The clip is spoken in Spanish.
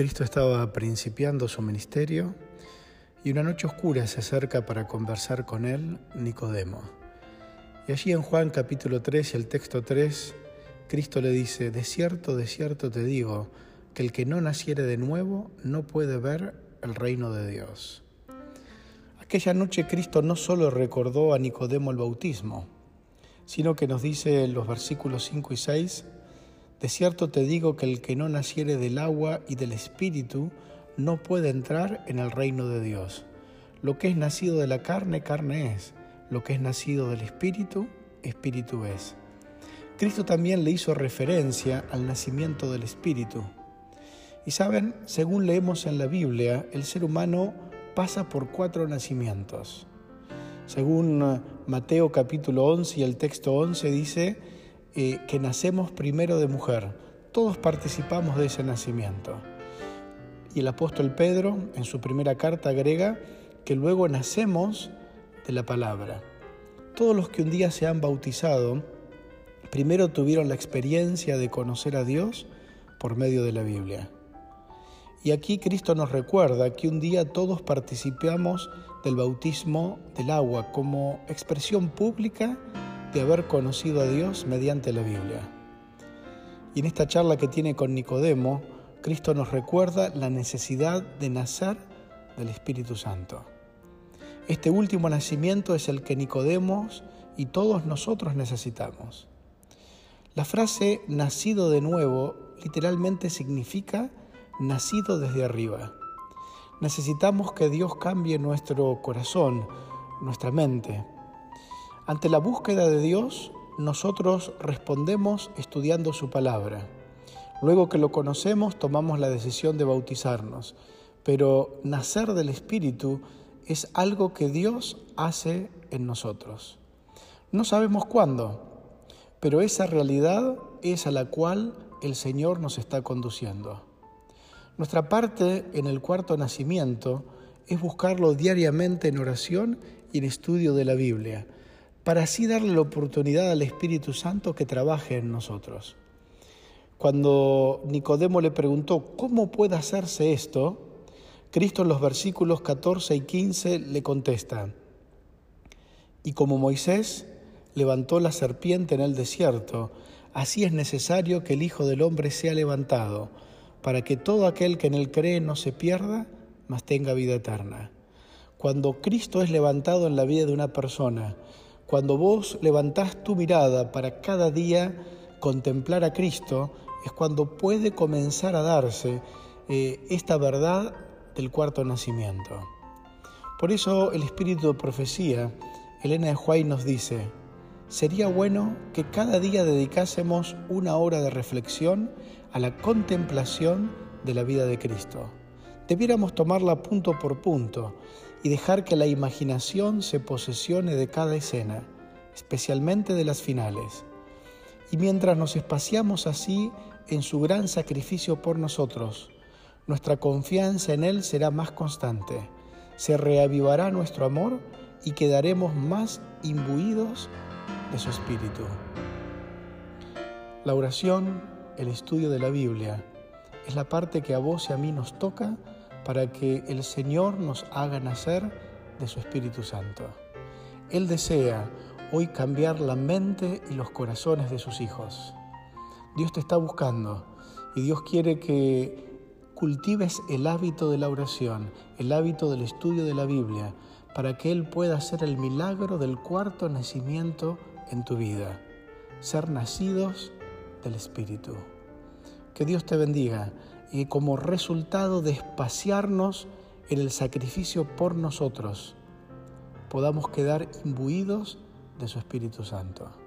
Cristo estaba principiando su ministerio y una noche oscura se acerca para conversar con él Nicodemo. Y allí en Juan capítulo 3 y el texto 3, Cristo le dice, de cierto, de cierto te digo, que el que no naciere de nuevo no puede ver el reino de Dios. Aquella noche Cristo no solo recordó a Nicodemo el bautismo, sino que nos dice en los versículos 5 y 6, de cierto te digo que el que no naciere del agua y del Espíritu no puede entrar en el reino de Dios. Lo que es nacido de la carne, carne es. Lo que es nacido del Espíritu, Espíritu es. Cristo también le hizo referencia al nacimiento del Espíritu. Y saben, según leemos en la Biblia, el ser humano pasa por cuatro nacimientos. Según Mateo capítulo 11 y el texto 11 dice, eh, que nacemos primero de mujer. Todos participamos de ese nacimiento. Y el apóstol Pedro en su primera carta agrega que luego nacemos de la palabra. Todos los que un día se han bautizado, primero tuvieron la experiencia de conocer a Dios por medio de la Biblia. Y aquí Cristo nos recuerda que un día todos participamos del bautismo del agua como expresión pública de haber conocido a Dios mediante la Biblia. Y en esta charla que tiene con Nicodemo, Cristo nos recuerda la necesidad de nacer del Espíritu Santo. Este último nacimiento es el que Nicodemo y todos nosotros necesitamos. La frase nacido de nuevo literalmente significa nacido desde arriba. Necesitamos que Dios cambie nuestro corazón, nuestra mente, ante la búsqueda de Dios, nosotros respondemos estudiando su palabra. Luego que lo conocemos, tomamos la decisión de bautizarnos. Pero nacer del Espíritu es algo que Dios hace en nosotros. No sabemos cuándo, pero esa realidad es a la cual el Señor nos está conduciendo. Nuestra parte en el cuarto nacimiento es buscarlo diariamente en oración y en estudio de la Biblia para así darle la oportunidad al Espíritu Santo que trabaje en nosotros. Cuando Nicodemo le preguntó, ¿cómo puede hacerse esto? Cristo en los versículos 14 y 15 le contesta, y como Moisés levantó la serpiente en el desierto, así es necesario que el Hijo del Hombre sea levantado, para que todo aquel que en él cree no se pierda, mas tenga vida eterna. Cuando Cristo es levantado en la vida de una persona, cuando vos levantás tu mirada para cada día contemplar a Cristo, es cuando puede comenzar a darse eh, esta verdad del cuarto nacimiento. Por eso el espíritu de profecía, Elena de Huay nos dice, sería bueno que cada día dedicásemos una hora de reflexión a la contemplación de la vida de Cristo. Debiéramos tomarla punto por punto y dejar que la imaginación se posesione de cada escena, especialmente de las finales. Y mientras nos espaciamos así en su gran sacrificio por nosotros, nuestra confianza en Él será más constante, se reavivará nuestro amor y quedaremos más imbuidos de su espíritu. La oración, el estudio de la Biblia, es la parte que a vos y a mí nos toca para que el Señor nos haga nacer de su Espíritu Santo. Él desea hoy cambiar la mente y los corazones de sus hijos. Dios te está buscando y Dios quiere que cultives el hábito de la oración, el hábito del estudio de la Biblia, para que Él pueda hacer el milagro del cuarto nacimiento en tu vida, ser nacidos del Espíritu. Que Dios te bendiga y como resultado de espaciarnos en el sacrificio por nosotros, podamos quedar imbuidos de su Espíritu Santo.